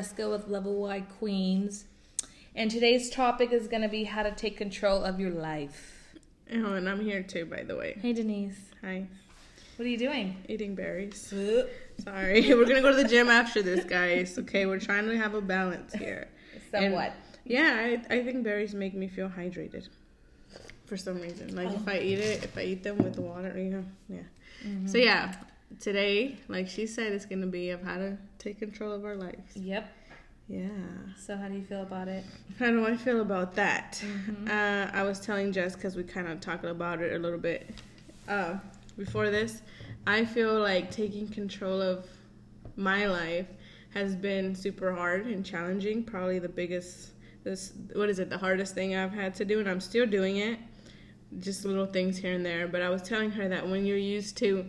Jessica with Level Y Queens. And today's topic is going to be how to take control of your life. Oh, and I'm here too, by the way. Hey, Denise. Hi. What are you doing? Eating berries. Sorry. We're going to go to the gym after this, guys. Okay, we're trying to have a balance here. Somewhat. And, yeah, I, I think berries make me feel hydrated for some reason. Like if I eat it, if I eat them with the water, you know, yeah. Mm-hmm. So yeah, today, like she said, it's gonna be of how to take control of our lives. Yep. Yeah. So how do you feel about it? How do I feel about that? Mm-hmm. Uh, I was telling Jess because we kind of talked about it a little bit uh, before this. I feel like taking control of my life has been super hard and challenging. Probably the biggest, this what is it? The hardest thing I've had to do, and I'm still doing it just little things here and there. But I was telling her that when you're used to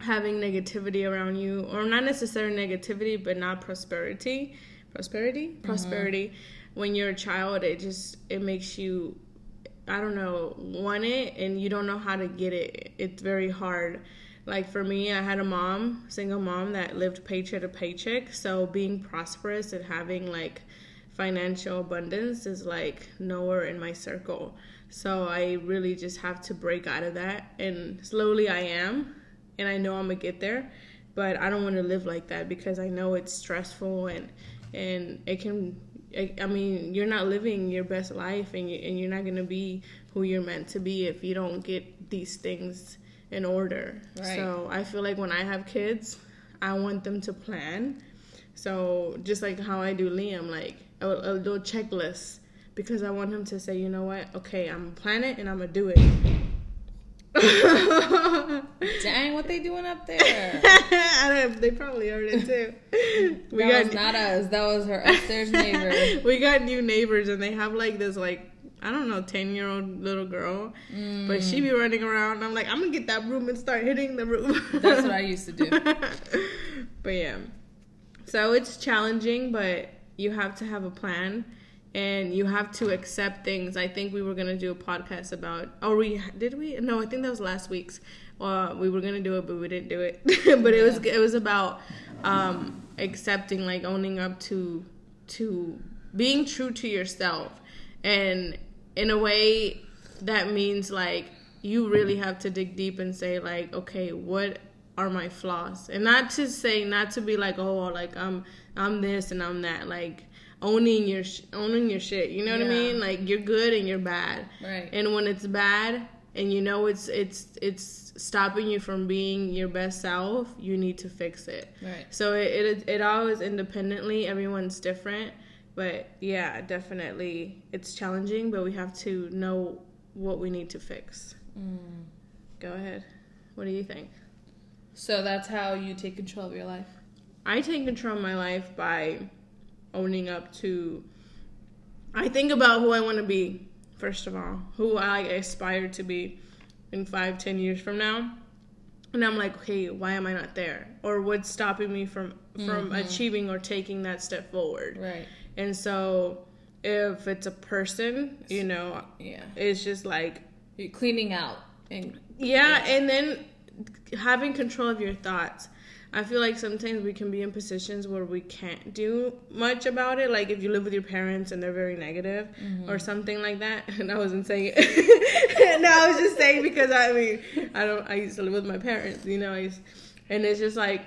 having negativity around you, or not necessarily negativity, but not prosperity, prosperity, mm-hmm. prosperity. When you're a child, it just it makes you, I don't know, want it, and you don't know how to get it. It's very hard. Like for me, I had a mom, single mom, that lived paycheck to paycheck. So being prosperous and having like financial abundance is like nowhere in my circle. So I really just have to break out of that. And slowly I am. And I know I'm to get there. But I don't want to live like that because I know it's stressful and and it can I, mean, you're not living your best life and, you, and you're not to be who you're meant to be if you don't get these things in order. Right. So I feel like when I have kids, I want them to plan. So just like how I do Liam, like a, a little checklist because I want him to say, you know what, okay, I'm a planet and I'm gonna do it. Dang, what they doing up there? they probably heard it too. We that got was not us. That was her upstairs neighbor. we got new neighbors, and they have like this like I don't know ten year old little girl, mm. but she be running around. I'm like, I'm gonna get that broom and start hitting the room. That's what I used to do. but yeah, so it's challenging, but you have to have a plan and you have to accept things. I think we were gonna do a podcast about. Oh, we did we? No, I think that was last week's. Uh, we were gonna do it, but we didn't do it. but it was it was about um, accepting, like owning up to to being true to yourself, and in a way that means like you really have to dig deep and say like, okay, what are my flaws, and not to say not to be like, oh, like I'm I'm this and I'm that, like owning your sh- owning your shit. You know what yeah. I mean? Like you're good and you're bad. Right. And when it's bad and you know it's it's it's stopping you from being your best self, you need to fix it. Right. So it it, it always independently. Everyone's different, but yeah, definitely it's challenging. But we have to know what we need to fix. Mm. Go ahead. What do you think? So that's how you take control of your life. I take control of my life by owning up to I think about who I want to be first of all, who I aspire to be in five, ten years from now. And I'm like, okay, why am I not there? Or what's stopping me from from mm-hmm. achieving or taking that step forward? Right. And so if it's a person, you know, yeah. it's just like You're cleaning out and yeah, yeah, and then having control of your thoughts. I feel like sometimes we can be in positions where we can't do much about it. Like if you live with your parents and they're very negative mm-hmm. or something like that. And I wasn't saying it. no, I was just saying because I mean I don't. I used to live with my parents, you know. I used, and it's just like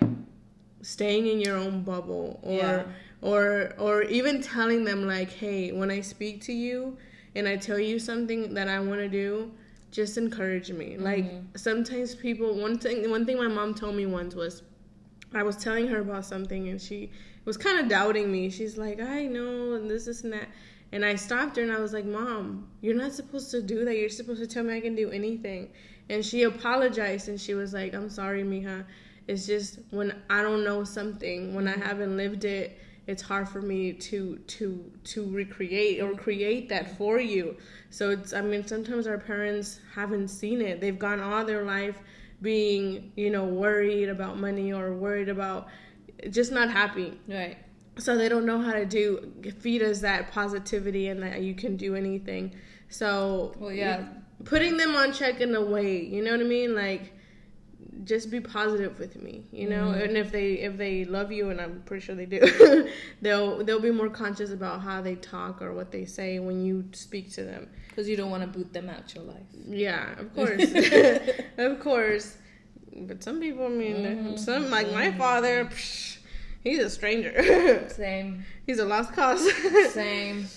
staying in your own bubble or yeah. or or even telling them like, hey, when I speak to you and I tell you something that I want to do just encourage me. Mm-hmm. Like sometimes people one thing one thing my mom told me once was I was telling her about something and she was kind of doubting me. She's like, I know, and this, this, and that. And I stopped her and I was like, Mom, you're not supposed to do that. You're supposed to tell me I can do anything. And she apologized and she was like, I'm sorry, Mija. It's just when I don't know something, when I haven't lived it, it's hard for me to to to recreate or create that for you. So it's I mean sometimes our parents haven't seen it. They've gone all their life being, you know, worried about money or worried about just not happy. Right. So they don't know how to do feed us that positivity and that you can do anything. So well, yeah, putting them on check in a way, you know what I mean? Like just be positive with me, you know. Mm-hmm. And if they if they love you, and I'm pretty sure they do, they'll they'll be more conscious about how they talk or what they say when you speak to them. Because you don't want to boot them out your life. Yeah, of course, of course. But some people, I mean, mm-hmm. some like my father, psh, he's a stranger. Same. He's a lost cause. Same.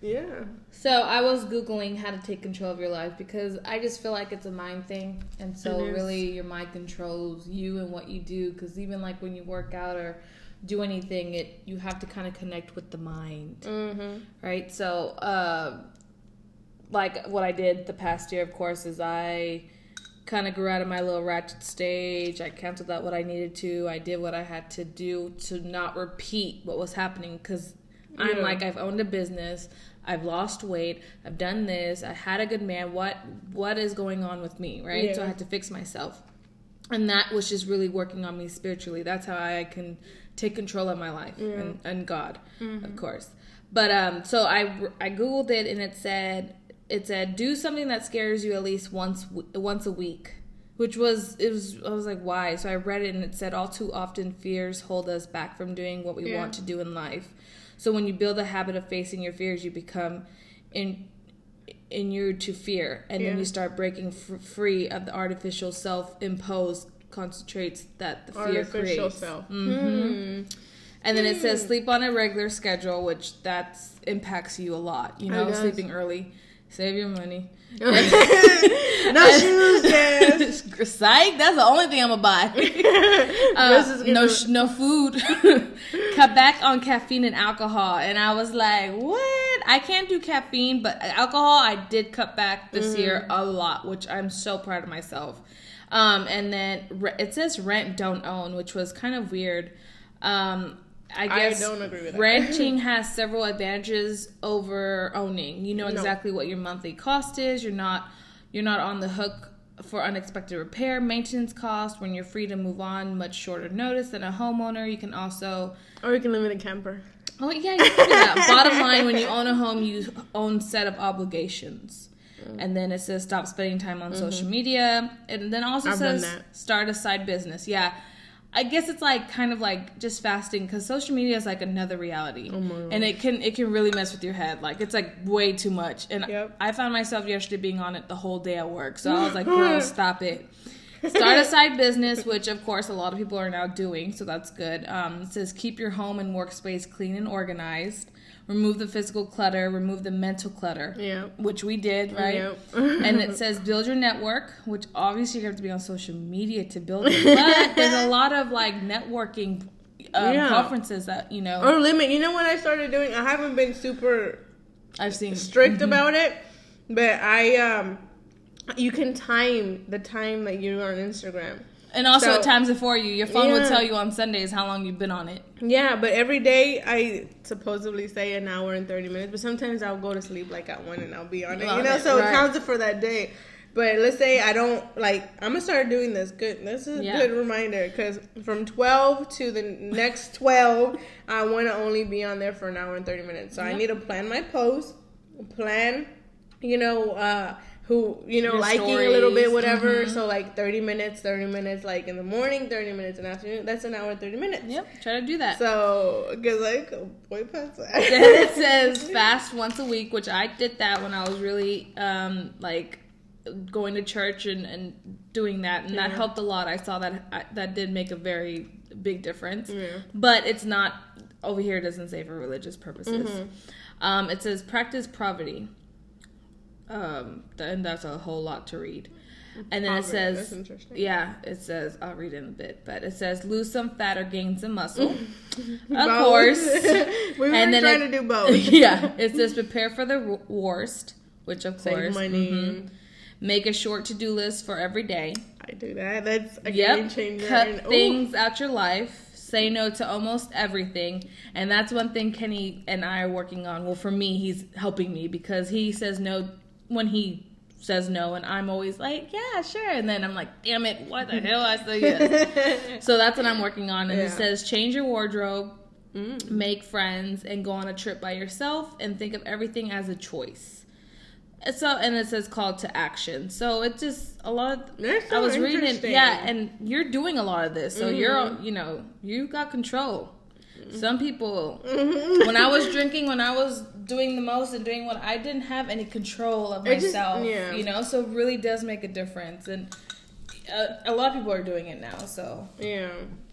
Yeah. So I was googling how to take control of your life because I just feel like it's a mind thing, and so really your mind controls you and what you do. Because even like when you work out or do anything, it you have to kind of connect with the mind, mm-hmm. right? So, uh, like what I did the past year, of course, is I kind of grew out of my little ratchet stage. I canceled out what I needed to. I did what I had to do to not repeat what was happening because yeah. I'm like I've owned a business. I've lost weight. I've done this. I had a good man. What what is going on with me, right? Yeah. So I had to fix myself. And that was just really working on me spiritually. That's how I can take control of my life yeah. and, and, God, mm-hmm. of course. But um so I I googled it and it said it said do something that scares you at least once once a week which was it was I was like why so I read it and it said all too often fears hold us back from doing what we yeah. want to do in life so when you build a habit of facing your fears, you become in inured to fear, and yeah. then you start breaking f- free of the artificial self-imposed concentrates that the fear artificial creates. Self. Mm-hmm. Hmm. And then it says sleep on a regular schedule, which that impacts you a lot. You know, sleeping early, save your money. no shoes, yes. Psych. That's the only thing I'm gonna buy. uh, no, no food. Cut back on caffeine and alcohol, and I was like, "What? I can't do caffeine, but alcohol, I did cut back this mm-hmm. year a lot, which I'm so proud of myself." Um, and then it says rent, don't own, which was kind of weird. Um, I guess I don't agree with that. renting has several advantages over owning. You know exactly no. what your monthly cost is. You're not you're not on the hook for unexpected repair, maintenance cost when you're free to move on much shorter notice than a homeowner. You can also or you can live in a camper. Oh yeah, you can do that. Bottom line, when you own a home, you own set of obligations. Mm. And then it says stop spending time on mm-hmm. social media. And then also I've says start a side business. Yeah. I guess it's like kind of like just fasting because social media is like another reality, oh and it can it can really mess with your head. Like it's like way too much. And yep. I found myself yesterday being on it the whole day at work, so I was like, "Girl, stop it." Start a side business, which of course a lot of people are now doing, so that's good. Um, it says keep your home and workspace clean and organized remove the physical clutter, remove the mental clutter. Yeah. Which we did, right? Yep. and it says build your network, which obviously you have to be on social media to build it. But there's a lot of like networking um, yeah. conferences that, you know. Or limit. You know what I started doing? I haven't been super I've seen strict mm-hmm. about it, but I um you can time the time that you're on Instagram. And also so, at times before you, your phone yeah. would tell you on Sundays how long you've been on it. Yeah, but every day I supposedly say an hour and thirty minutes, but sometimes I'll go to sleep like at one and I'll be on it. you know, it, so right. it counts it for that day. But let's say I don't like. I'm gonna start doing this. Good. This is a yeah. good reminder because from 12 to the next 12, I want to only be on there for an hour and 30 minutes. So yep. I need to plan my post, plan, you know, uh, who you know Your liking stories. a little bit whatever mm-hmm. so like 30 minutes 30 minutes like in the morning 30 minutes in the afternoon that's an hour 30 minutes yep try to do that so because like boy then it says fast once a week which i did that when i was really um like going to church and, and doing that and yeah. that helped a lot i saw that I, that did make a very big difference yeah. but it's not over here it doesn't say for religious purposes mm-hmm. um, it says practice poverty um, and that's a whole lot to read. And then it says, yeah, it says, I'll read it in a bit, but it says lose some fat or gain some muscle. of course. we were and then trying it, to do both. yeah. It says prepare for the worst, which of Save course. money. Mm-hmm. Make a short to do list for every day. I do that. That's a yep. game changer. Cut and, things out your life. Say no to almost everything. And that's one thing Kenny and I are working on. Well, for me, he's helping me because he says no when he says no and I'm always like, yeah, sure. And then I'm like, damn it, what the hell? I say yes. so that's what I'm working on. And yeah. it says change your wardrobe, mm. make friends, and go on a trip by yourself and think of everything as a choice. So and it says call to action. So it's just a lot. Of, That's I was reading it, yeah, and you're doing a lot of this, so Mm-hmm. you're you know you got control. Mm-hmm. Some people, when I was drinking, when I was doing the most and doing what I didn't have any control of It just- myself, yeah. you know. So it really does make a difference, and uh, a lot of people are doing it now. So Yeah.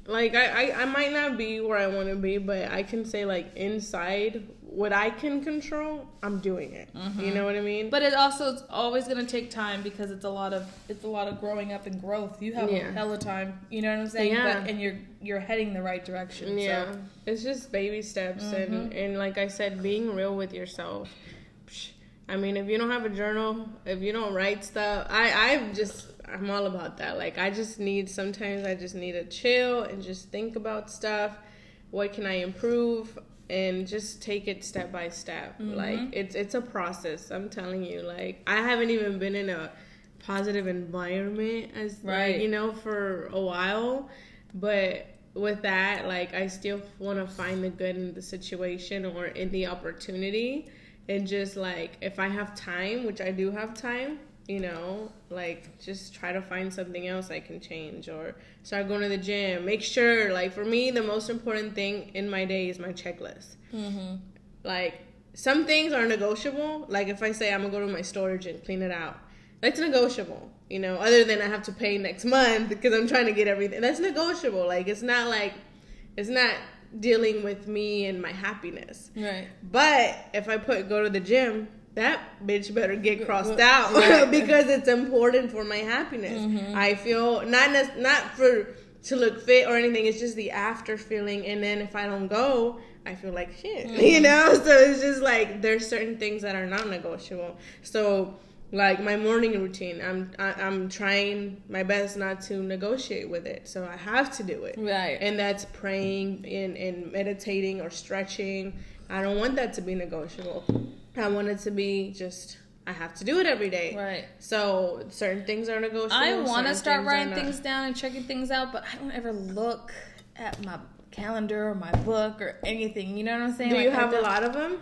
Like I, I, I might not be where I want to be, but I can say like inside what I can control, I'm doing it. You know what I mean? But it also it's always gonna take time because it's a lot of it's a lot of growing up and growth. You have Yeah. a of time, you know what I'm saying? Yeah. But, and you're you're heading the right direction. yeah, So. Mm-hmm. it's just baby steps, and and like I said, being real with yourself. I mean, if you don't have a journal, if you don't write stuff, I I'm just I'm all about that. Like I just need sometimes I just need to chill and just think about stuff. What can I improve? And just take it step by step. Mm-hmm. Like it's it's a process. I'm telling you. Like I haven't even been in a positive environment as like, you know for a while, but with that, like I still want to find the good in the situation or in the opportunity, and just like if I have time, which I do have time, you know, like just try to find something else I can change or start going to the gym. Make sure, like for me, the most important thing in my day is my checklist. Mm-hmm. Like some things are negotiable. Like if I say I'm gonna go to my storage and clean it out, that's negotiable. You know, other than I have to pay next month because I'm trying to get everything. That's negotiable. Like it's not like it's not dealing with me and my happiness. Right. But if I put go to the gym, that bitch better get crossed out because it's important for my happiness. Mm-hmm. I feel not nec- not for to look fit or anything. It's just the after feeling, and then if I don't go, I feel like shit. You mm-hmm. know, so it's just like there's certain things that are not negotiable. So like my morning routine, I'm I, I'm trying my best not to negotiate with it. So I have to do it Right. and that's praying and, and meditating or stretching. I don't want that to be negotiable. I want it to be just I have to do it every day. right. So certain things are negotiable. I want to start things writing things down and checking things out, but I don't ever look at my calendar or my book or anything. You know what I'm saying? Do Like, you have a lot of them?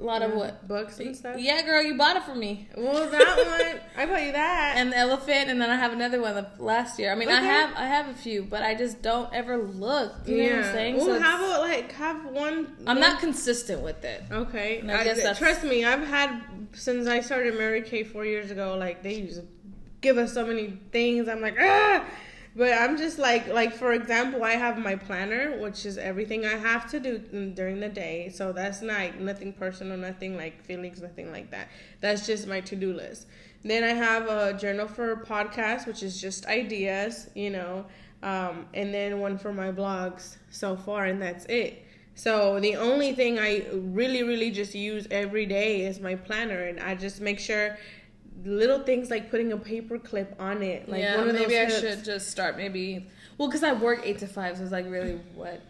A lot of what? Books and stuff. Yeah, girl, you bought it for me. Well, that one I bought you that. And the elephant, and then I have another one last year. I mean, I have I have a few, but I just don't ever look. You know what I'm saying? Well, So have a like have one. I'm one- not consistent with it. Okay, I I guess trust me. I've had since I started Mary Kay four years ago. Like they used to give us so many things. I'm like ah, but I'm just like like for example, I have my planner, which is everything I have to do during the day. So that's not nothing personal, nothing like feelings, nothing like that. That's just my to do list. Then I have a journal for podcast, which is just ideas, you know, um, and then one for my blogs so far, and that's it. So the only thing I really, really just use every day is my planner, and I just make sure little things like putting a paper clip on it, like yeah, one of maybe I should just start maybe. Well, because I work eight to five, so it's like really what.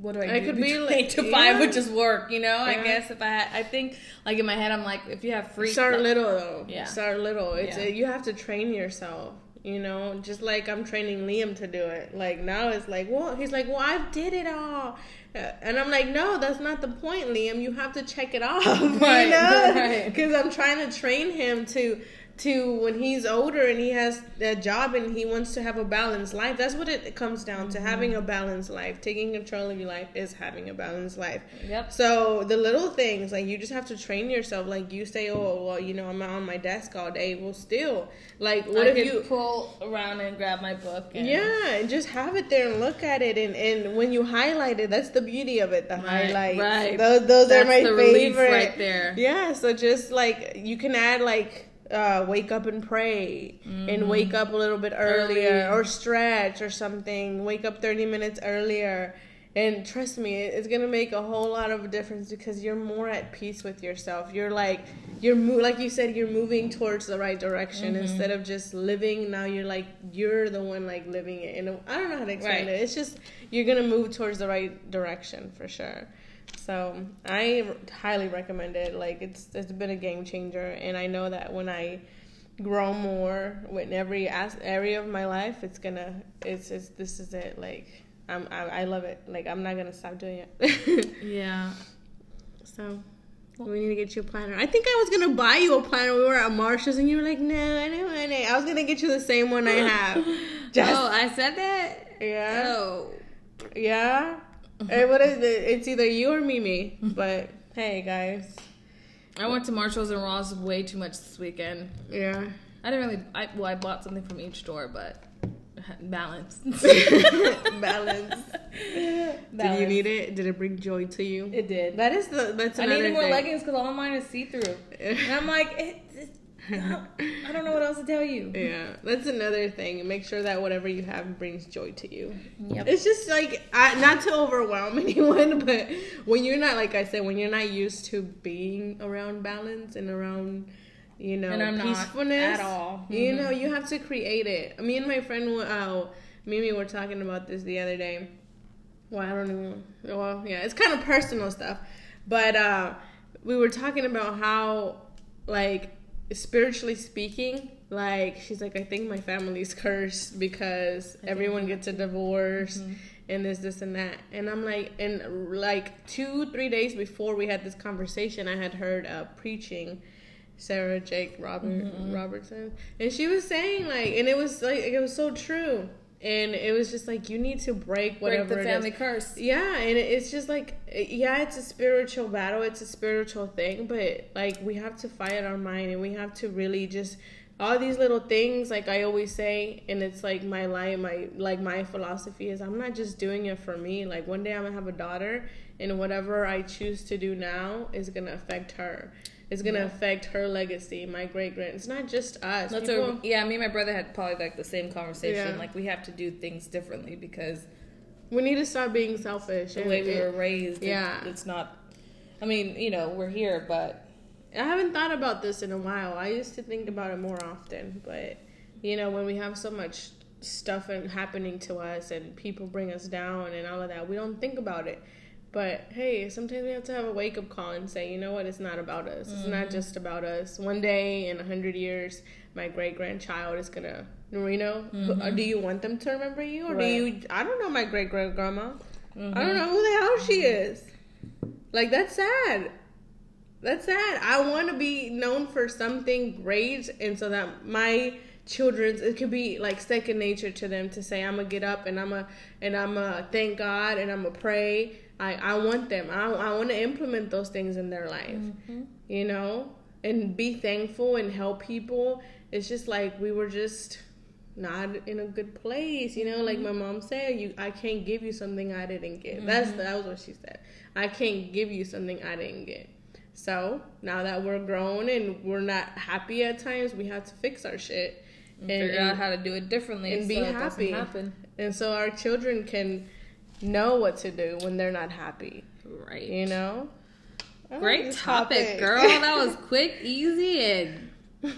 What do I It do? could be like- eight to yeah. five, which is work. You know, I guess if I had, I think like in my head, I'm like, if you have free, Start like- little though. Yeah. Start little. It's Yeah. a, you have to train yourself. You know, just like I'm training Liam to do it. Like now it's like, well, he's like, well, I've did it all, Uh, and I'm like, no, that's not the point, Liam. You have to check it off, Right, you know, right. because I'm trying to train him to to when he's older and he has a job and he wants to have a balanced life. That's what it comes down to: having mm-hmm. a balanced life. Taking control of your life is having a balanced life. Yep. So the little things, like you just have to train yourself. Like you say, oh well, you know, I'm on my desk all day. Well, still, like what I if you? pull around and grab my book? And, Yeah, and just have it there and look at it, and, and when you highlight it, that's the beauty of it. The Right, highlights, right. Those those That's are my the relief favorite right there. Yeah, so just like you can add like uh, wake up and pray, and wake up a little bit earlier, Mm-hmm. Early. or stretch or something. Wake up thirty minutes earlier. And trust me, it's gonna make a whole lot of difference because you're more at peace with yourself. You're like, you're mo- like you said, you're moving towards the right direction Mm-hmm. instead of just living. Now you're like, you're the one like living it. And I don't know how to explain Right. it. It's just you're gonna move towards the right direction for sure. So I highly recommend it. Like it's it's been a game changer, and I know that when I grow more in every area of my life, it's gonna it's, it's this is it. Like I'm I, I love it. Like I'm not gonna stop doing it. Yeah. so We need to get you a planner. I think I was gonna buy you a planner. We were at Marshalls, and you were like, "No, I don't want it." I was gonna get you the same one I have. Oh, Just, Oh, I said that. yeah, Oh, yeah. Hey, what is it? It's either you or Mimi. But hey, guys, I went to Marshalls and Ross way too much this weekend. yeah. I didn't really. I, well, I bought something from each store, but balance. Balance. Did you need it? Did it bring joy to you? It did. That is the that's I needed more thing. leggings because all mine is see through, and I'm like, it, I don't know what else to tell you. Yeah, that's another thing. Make sure that whatever you have brings joy to you. Yep. It's just like I, not to overwhelm anyone, but when you're not like I said, when you're not used to being around balance and around you know And I'm not peacefulness at all. you Mhm. know you have to create it. Me and my friend, uh, Mimi, were talking about this the other day. Well, I don't even. Well, yeah, it's kind of personal stuff, but uh, we were talking about how like spiritually speaking like she's like i think my family's cursed because everyone gets a divorce and this this and that. And i'm like and like two three days before we had this conversation i had heard uh preaching sarah jake robert robertson. And she was saying like and it was like it was so true and it was just like you need to break whatever Break the it is. family curse. Yeah, and it's just like yeah, it's a spiritual battle, it's a spiritual thing, but like we have to fight our mind and we have to really just all these little things like I always say and it's like my life my like my philosophy is I'm not just doing it for me. Like one day I'm going to have a daughter and whatever I choose to do now is going to affect her. It's going to affect her legacy, my great grand. It's not just us. That's People- a, yeah. Me and my brother had probably like the same conversation. Yeah. Like we have to do things differently because we need to stop being selfish. the and way we were raised. it- yeah. it's not. I mean, you know, we're here, but I haven't thought about this in a while. I used to think about it more often, but you know, when we have so much stuff and happening to us and people bring us down and all of that, we don't think about it. But hey, sometimes we have to have a wake up call and say, you know what, it's not about us. It's not mm-hmm. just about us. One day in a hundred years, my great grandchild is gonna, you know, mm-hmm. do you want them to remember you or Right. do you? I don't know my great great grandma. I don't mm-hmm. know who the hell she is. Like that's sad. That's sad. I want to be known for something great, and so that my children's it could be like second nature to them to say I'm gonna get up and I'm a and I'm a thank God and I'm gonna pray. I I want them. I I want to implement those things in their life. Mm-hmm. You know, and be thankful and help people. It's just like we were just not in a good place, you know. Like mm-hmm. my mom said, you I can't give you something I didn't get. That's mm-hmm. that was what she said. I can't give you something I didn't get. So now that we're grown and we're not happy at times, we have to fix our shit and figure out how to do it differently and so be it happy. happen. and so our children can know what to do when they're not happy. Right. You know. I Great this topic, girl. That was quick, easy, and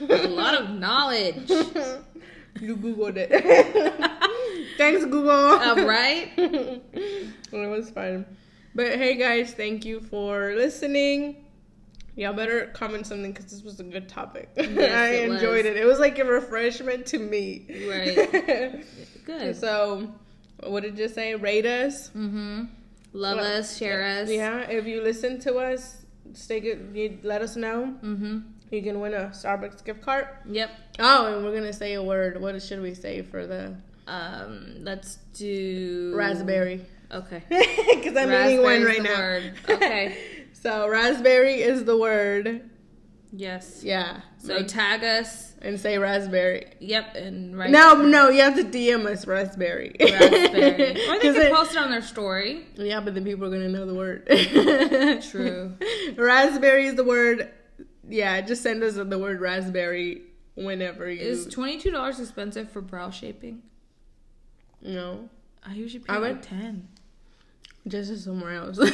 a lot of knowledge. you googled it. Thanks, Google. All right. well, it was fun. But hey, guys, thank you for listening. Y'all better comment something because this was a good topic. I it enjoyed was. it. It was like a refreshment to me. Right. Good. so, what did you say? Rate us. Mm-hmm. Love Well, us, share us. Yeah, if you listen to us, stay good. You let us know. Mm-hmm. You can win a Starbucks gift card. Yep. Oh, and we're gonna say a word. What should we say for the Um, let's do raspberry? Okay. Because I'm eating one right now. word. Okay. so raspberry is the word. Yes. Yeah. So Make- tag us. and say raspberry. Yep. And right. No, no, you have to DM us raspberry. Raspberry. Or they can it- post it on their story. yeah, but then people are gonna know the word. True. raspberry is the word. Yeah, just send us the word raspberry whenever you. Is twenty two dollars expensive for brow shaping? no, I usually pay I like would- ten. Just somewhere else. All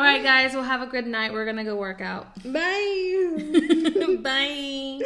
right, guys. Well, have a good night. We're gonna go work out. Bye. Bye.